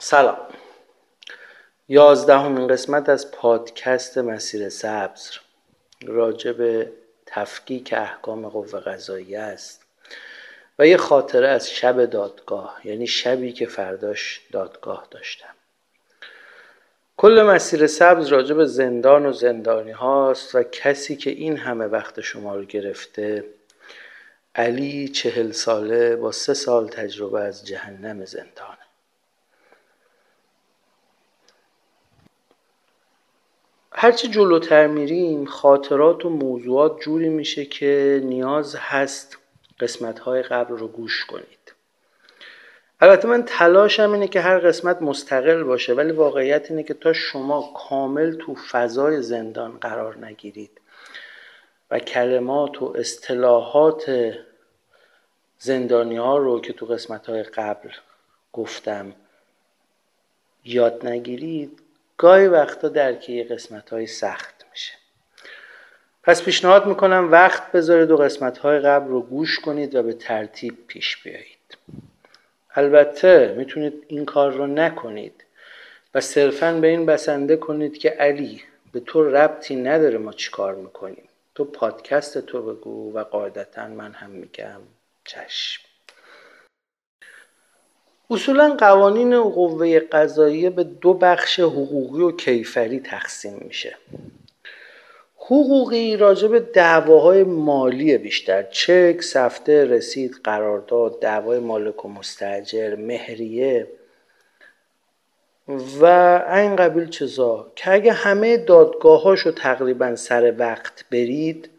سلام. یازدهمین قسمت از پادکست مسیر سبز. راجع به تفکیک احکام قوه قضاییه است. و یه خاطره از شب دادگاه یعنی شبی که فرداش دادگاه داشتم. کل مسیر سبز راجع به زندان و زندانی هاست و کسی که این همه وقت شما رو گرفته علی چهل ساله با سه سال تجربه از جهنم زندانه. هرچی جلوتر میریم خاطرات و موضوعات جوری میشه که نیاز هست قسمت های قبل رو گوش کنید. البته من تلاشم اینه که هر قسمت مستقل باشه ولی واقعیت اینه که تا شما کامل تو فضای زندان قرار نگیرید و کلمات و اصطلاحات زندانی ها رو که تو قسمت های قبل گفتم یاد نگیرید. گاهی وقتا درک یه قسمت های سخت میشه. پس پیشنهاد می‌کنم وقت بذارید و قسمت های قبل رو گوش کنید و به ترتیب پیش بیایید. البته می‌تونید این کار رو نکنید و صرفا به این بسنده کنید که علی به تو ربطی نداره ما چی کار می‌کنیم. تو پادکست تو بگو و قاعدتا من هم میگم چشم. اصولا قوانین قوه قضاییه به دو بخش حقوقی و کیفری تقسیم میشه. حقوقی راجع به دعواهای مالی بیشتر چک، سفته، رسید، قرارداد، دعوای مالک و مستجر، مهریه و این قبیل چیزا که اگه همه دادگاهاشو تقریبا سر وقت برید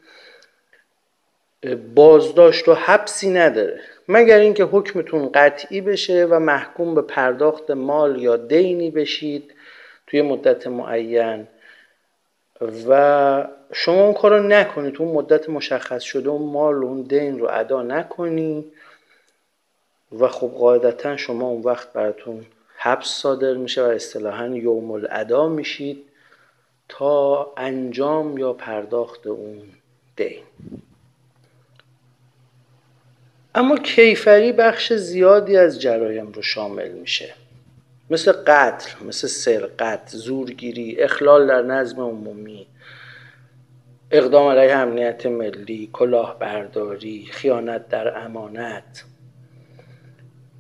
بازداشت و حبسی نداره. مگر اینکه حکمتون قطعی بشه و محکوم به پرداخت مال یا دینی بشید توی مدت معین. و شما اون کار رو نکنید اون مدت مشخص شده اون مال اون دین رو ادا نکنی. و خب قاعدتا شما اون وقت براتون حبس صادر میشه و اصطلاحا یوم الادا میشید تا انجام یا پرداخت اون دین. اما کیفری بخش زیادی از جرایم رو شامل میشه. مثل قتل مثل سرقت زورگیری اخلال در نظم عمومی اقدام علیه امنیت ملی کلاهبرداری خیانت در امانت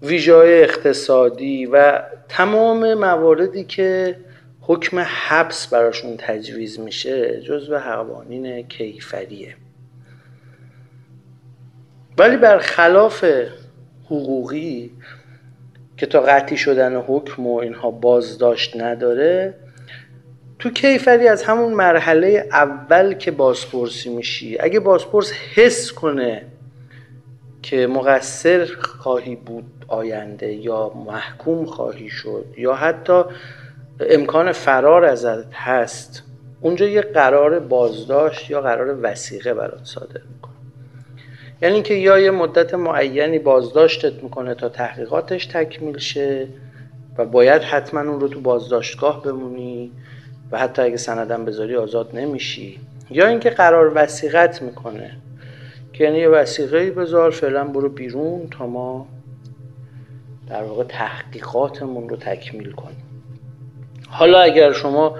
ویژای اقتصادی و تمام مواردی که حکم حبس براشون تجویز میشه جزو قوانین کیفریه. ولی برخلاف حقوقی که تا قطعی شدن حکم و اینها بازداشت نداره تو کیفری از همون مرحله اول که بازپرسی میشی اگه بازپرس حس کنه که مقصر خواهی بود آینده یا محکوم خواهی شد یا حتی امکان فرار ازت هست اونجا یه قرار بازداشت یا قرار وسیقه برات صادر می‌کنه. یعنی اینکه یا یه مدت معینی بازداشتت می‌کنه تا تحقیقاتش تکمیل شه و باید حتما اون رو تو بازداشتگاه بمونی و حتی اگه سندم بذاری آزاد نمیشی. یا اینکه قرار وسیقت می‌کنه. که یعنی یه وسیقه بذار فعلا برو بیرون تا ما در واقع تحقیقاتمون رو تکمیل کنیم. حالا اگر شما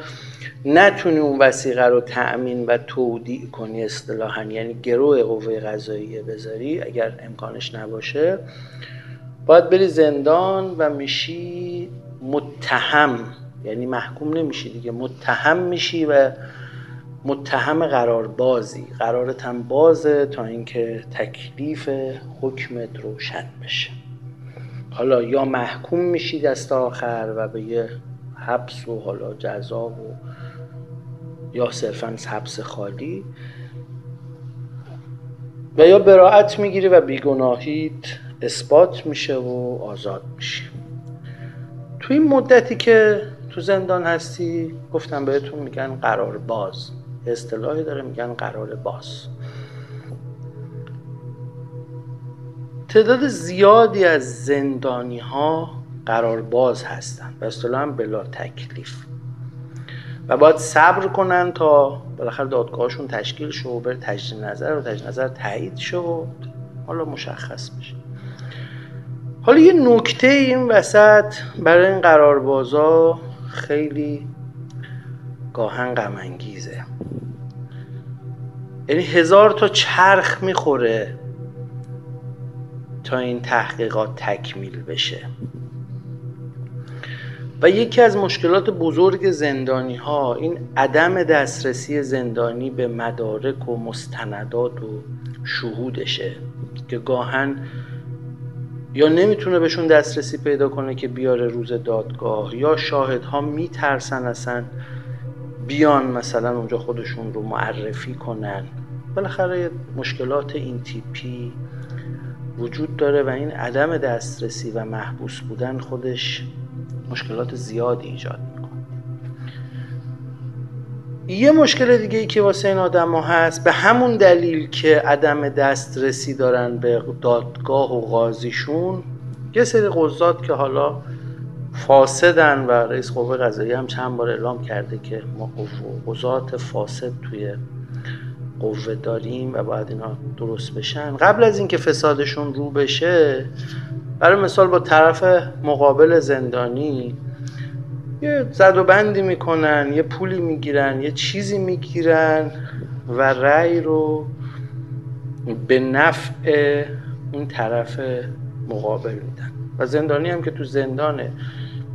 نتونی اون وسیقه رو تأمین و تودیع کنی اصطلاحا. یعنی گروه قوه قضاییه بذاری اگر امکانش نباشه. باید بری زندان و میشی متهم. یعنی محکوم نمیشی دیگه. متهم میشی و متهم قرار بازی قرارت هم بازه تا اینکه تکلیف حکمت روشن بشه. حالا یا محکوم میشی دست آخر و به یه حبس و حالا جزا و یا صرفا حبس خالی. و یا براعت می‌گیری و بیگناهیت اثبات میشه و آزاد میشی. تو این مدتی که تو زندان هستی گفتم بهتون میگن قرار باز. اصطلاحی داره میگن قرار باز. تعداد زیادی از زندانی ها قرار باز هستن. و اصطلاحا بلا تکلیف. و باید صبر کنن تا بالاخره دادگاهشون تشکیل شد و بره تجدید نظر و تجدید نظر تایید شد حالا مشخص بشه. حالا یه نکته این وسط برای این قراربازا خیلی گاهن غمانگیزه. یعنی هزار تا چرخ می‌خوره تا این تحقیقات تکمیل بشه. و یکی از مشکلات بزرگ زندانی ها این عدم دسترسی زندانی به مدارک و مستندات و شهودشه که گاهن یا نمی‌تونه بهشون دسترسی پیدا کنه که بیاره روز دادگاه یا شاهدها میترسن اصلا بیان مثلا اونجا خودشون رو معرفی کنن. بالاخره مشکلات این تیپی وجود داره و این عدم دسترسی و محبوس بودن خودش مشکلات زیادی ایجاد می‌کنه. یه مشکل دیگه ای که واسه این آدم هست به همون دلیل که عدم دسترسی دارن به دادگاه و قاضیشون یه سری قضات که حالا فاسدن و رئیس قوه قضایی هم چند بار اعلام کرده که ما قضات فاسد توی قوه داریم و باید اینا درست بشن. قبل از اینکه فسادشون رو بشه برای مثال با طرف مقابل زندانی یه زد و بندی می‌کنن یه پولی می‌گیرن یه چیزی می‌گیرن و رأی رو به نفع اون طرف مقابل میدن. و زندانی هم که تو زندانه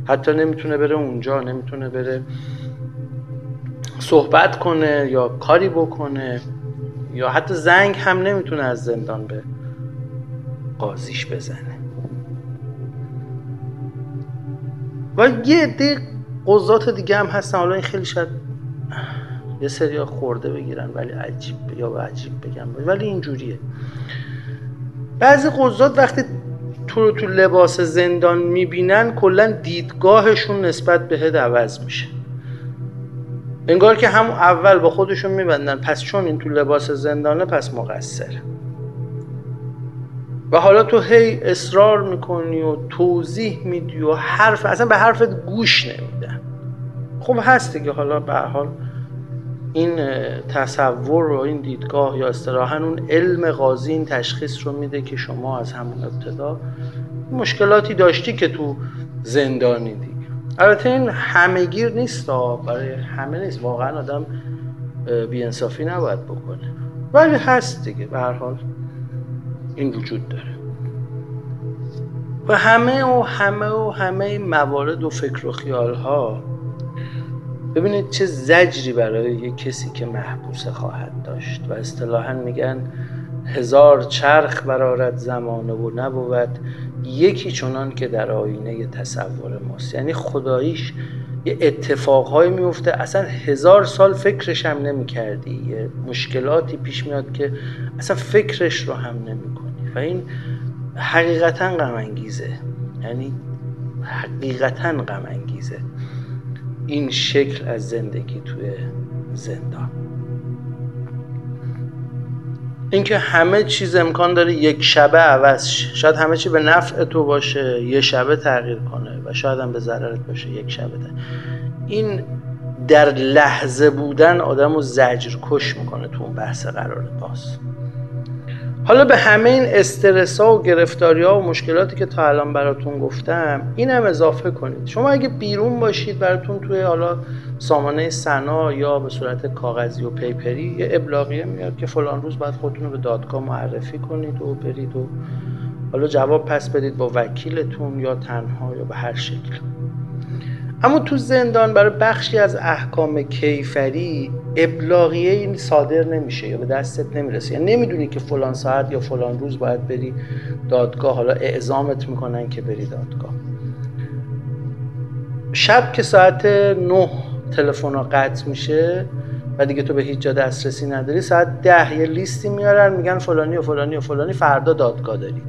حتی نمی‌تونه بره اونجا نمی‌تونه بره صحبت کنه یا کاری بکنه یا حتی زنگ هم نمی‌تونه از زندان به قاضیش بزنه. و یه عده قضات دیگه هم هستن. حالا این خیلی شاید یه سری خورده بگیرن ولی عجیب یا عجیب بگم. ولی اینجوریه. بعضی قضات وقتی تو رو تو لباس زندان می‌بینن کلا دیدگاهشون نسبت به عوض میشه. انگار که هم اول با خودشون میبندن. پس چون این تو لباس زندانه پس مقصره و حالا تو هی اصرار می‌کنی و توضیح میدی و حرف اصلا به حرفت گوش نمیدن خب هست دیگه حالا به حال این تصور و این دیدگاه یا اصطلاحا اون علم قاضی این تشخیص رو میده که شما از همون ابتدا مشکلاتی داشتی که تو زندانی دیگه. البته این همهگیر نیست برای همه نیست. واقعا آدم بیانصافی نباید بکنه. ولی هست دیگه به هر حال. این وجود داره. و همه و همه و همه موارد و فکر و خیال ها ببینید چه زجری برای یک کسی که محبوسه خواهد داشت و اصطلاحا میگن هزار چرخ برارد زمانه و نبود یکی چنان که در آینه تصور ماست. یعنی خداییش یه اتفاقهایی میفته اصلا هزار سال فکرش هم نمی کردی یه مشکلاتی پیش میاد که اصلا فکرش رو هم نمی و این حقیقتا غم یعنی حقیقتا غم این شکل از زندگی توی زندان. اینکه همه چیز امکان داره یک شبه عوض شاید همه چی به نفع تو باشه یه شبه تغییر کنه و شاید هم به ضررت باشه یک شبه این در لحظه بودن آدم رو زجر کش می‌کنه تو اون بحث قرار باز. حالا به همه این استرس ها و گرفتاری ها و مشکلاتی که تا الان براتون گفتم این هم اضافه کنید. شما اگه بیرون باشید براتون توی حالا سامانه سنا یا به صورت کاغذی و پیپری یه ابلاغیه میاد که فلان روز باید خودتون رو به دادگاه معرفی کنید و برید و حالا جواب پس بدید با وکیلتون یا تنها یا به هر شکل. اما تو زندان برای بخشی از احکام کیفری ابلاغیه این صادر نمیشه یا به دستت نمی‌رسه. یعنی نمی‌دونی که فلان ساعت یا فلان روز باید بری دادگاه. حالا اعزامت می‌کنن که بری دادگاه. شب که ساعت نه تلفن قطع میشه و دیگه تو به هیچ جا دسترسی نداری ساعت ده یه لیستی میارن میگن فلانی و فلانی و فلانی فردا دادگاه داری.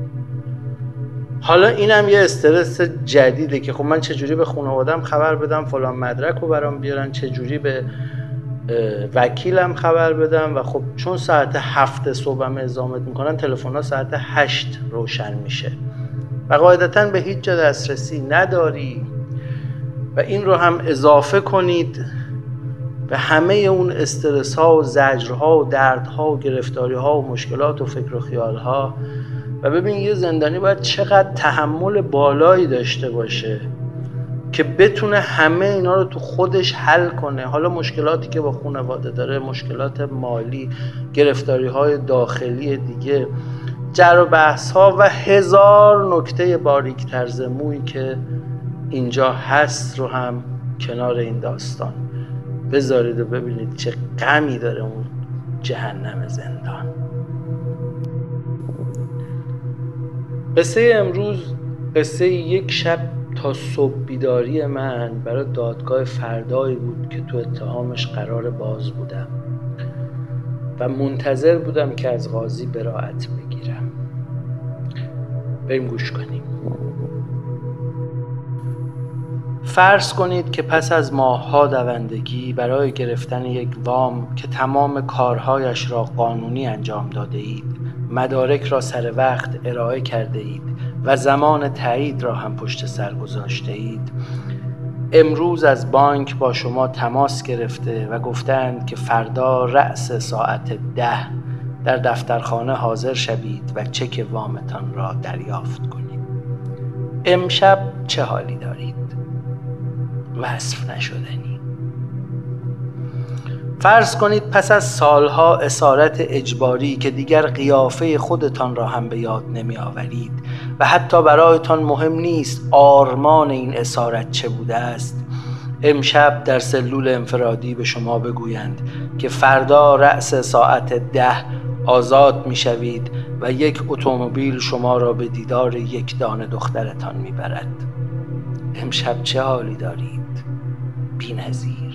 حالا اینم یه استرس جدیده که خب من چجوری به خانوادم خبر بدم فلان مدرک رو برام بیارن چجوری به وکیلم خبر بدم و خب چون ساعت هفت صبحم ازامت می‌کنن تلفن ها ساعت هشت روشن میشه. و قاعدتا به هیچ جا دسترسی نداری و این رو هم اضافه کنید به همه اون استرس ها و زجرها و دردها و گرفتاری ها و مشکلات و فکر و خیال ها ببین یه زندانی باید چقدر تحمل بالایی داشته باشه که بتونه همه اینا رو تو خودش حل کنه. حالا مشکلاتی که با خانواده داره مشکلات مالی گرفتاری های داخلی دیگه. جر و بحث ها و هزار نکته باریک ترزمویی که اینجا هست رو هم کنار این داستان. بذارید و ببینید چه غمی داره اون جهنم زندان. قصه امروز قصه یک شب تا صبح بیداری من برای دادگاه فردایی بود که تو اتهامش قرار باز بودم و منتظر بودم که از قاضی براعت بگیرم. بریم گوش کنیم. فرض کنید که پس از ماهها دوندگی برای گرفتن یک وام که تمام کارهایش را قانونی انجام داده اید مدارک را سر وقت ارائه کرده اید و زمان تایید را هم پشت سر گذاشته اید. امروز از بانک با شما تماس گرفته و گفتند که فردا رأس ساعت ده در دفترخانه حاضر شوید و چک وامتان را دریافت کنید. امشب چه حالی دارید؟ وصف نشدنی فرض کنید پس از سالها اسارت اجباری که دیگر قیافه خودتان را هم به یاد نمی آورید و حتی برایتان مهم نیست آرمان این اسارت چه بوده است امشب در سلول انفرادی به شما بگویند که فردا رأس ساعت ده آزاد می شوید و یک اتومبیل شما را به دیدار یک دانه دخترتان می برد امشب چه حالی دارید؟ بینظیر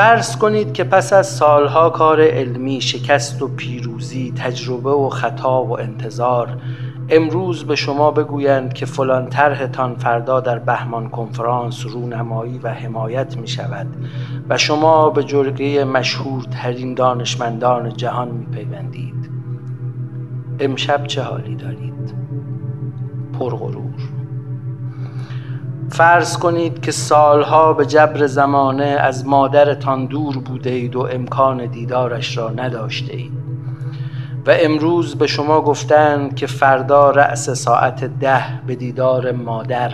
فرض کنید که پس از سالها کار علمی شکست و پیروزی تجربه و خطا و انتظار امروز به شما بگویند که فلان طرحتان فردا در بهمان کنفرانس رونمایی و حمایت می شود و شما به جرگه مشهورترین دانشمندان جهان می پیوندید امشب چه حالی دارید؟ پرغرور فرض کنید که سالها به جبر زمانه از مادرتان دور بوده اید و امکان دیدارش را نداشته اید و امروز به شما گفتند که فردا رأس ساعت ده به دیدار مادر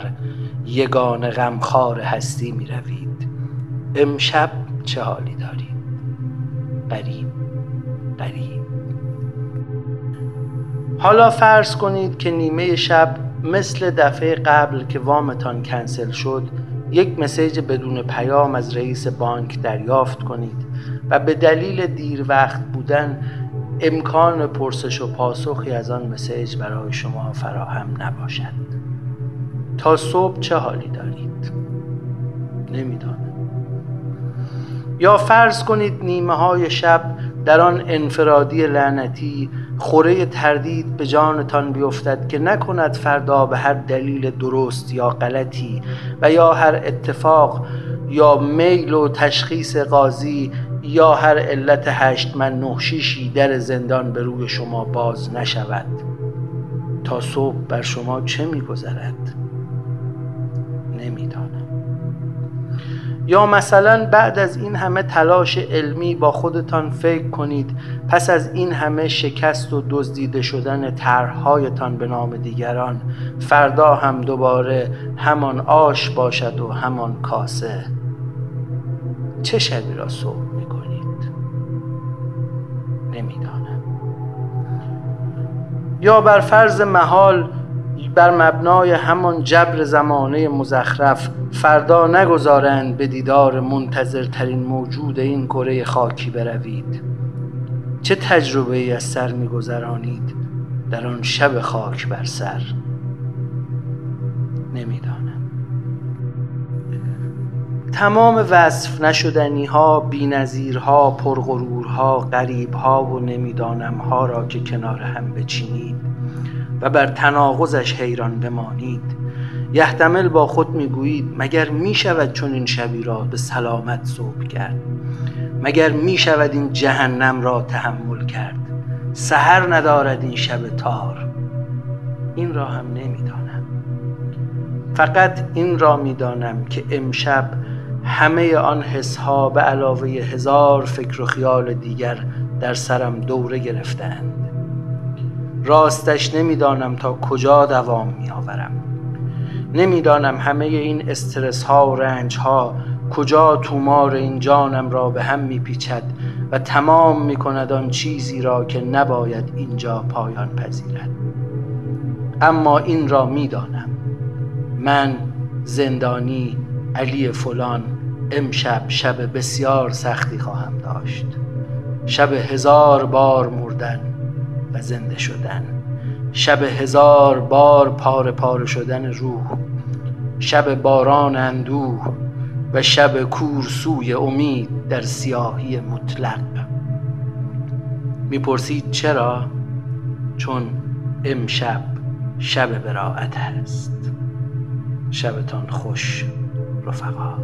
یگان غمخوار هستی می روید امشب چه حالی دارید؟ قریب قریب. حالا فرض کنید که نیمه شب مثل دفعه قبل که وامتان کنسل شد یک مسیج بدون پیام از رئیس بانک دریافت کنید و به دلیل دیر وقت بودن امکان پرسش و پاسخی از آن مسیج برای شما فراهم نباشد تا صبح چه حالی دارید؟ نمی‌دانم یا فرض کنید نیمه های شب در آن انفرادی لعنتی خوره تردید به جانتان بیفتد که نکند فردا به هر دلیل درست یا غلطی و یا هر اتفاق یا میل و تشخیص قاضی یا هر علت هشت من نهشیشی در زندان به روی شما باز نشود. تا صبح بر شما چه میگذرد؟ نمی‌دانم. یا مثلا بعد از این همه تلاش علمی با خودتان فکر کنید پس از این همه شکست و دزدیده شدن طرحهایتان به نام دیگران فردا هم دوباره همان آش باشد و همان کاسه. چه شبی را صبح می کنید نمی‌دانم. یا بر فرض محال بر مبنای همان جبر زمانه مزخرف فردا نگذارند به دیدار منتظرترین موجود این کره خاکی بروید. چه تجربه ای از سر میگذرانید در آن شب خاک بر سر؟ نمی‌دانم. تمام وصف نشدنی ها بی ها پرغرور غریب ها و نمی‌دانم ها را که کنار هم بچینید و بر تناقضش حیران بمانید. یحتمل با خود می‌گویید مگر می شود چون این شبی را به سلامت صبح کرد؟ مگر می شود این جهنم را تحمل کرد؟ سهر ندارد این شب تار. این را هم نمی‌دانم. فقط این را می‌دانم که امشب همه آن حسها به علاوه هزار فکر و خیال دیگر در سرم دوره گرفتند راستش نمی‌دانم تا کجا دوام میآورم. نمی‌دانم همه این استرس ها و رنج ها کجا تومار این جانم را به هم میپیچد و تمام می‌کند آن چیزی را که نباید اینجا پایان پذیرد. اما این را می‌دانم. من زندانی علی فلان امشب شب بسیار سختی خواهم داشت. شب هزار بار مردن و زنده شدن. شب هزار بار پاره پاره شدن روح. شب باران اندوه و شب کورسوی امید در سیاهی مطلق. می‌پرسید چرا؟ چون امشب شب براعت است شبتان خوش رفقا.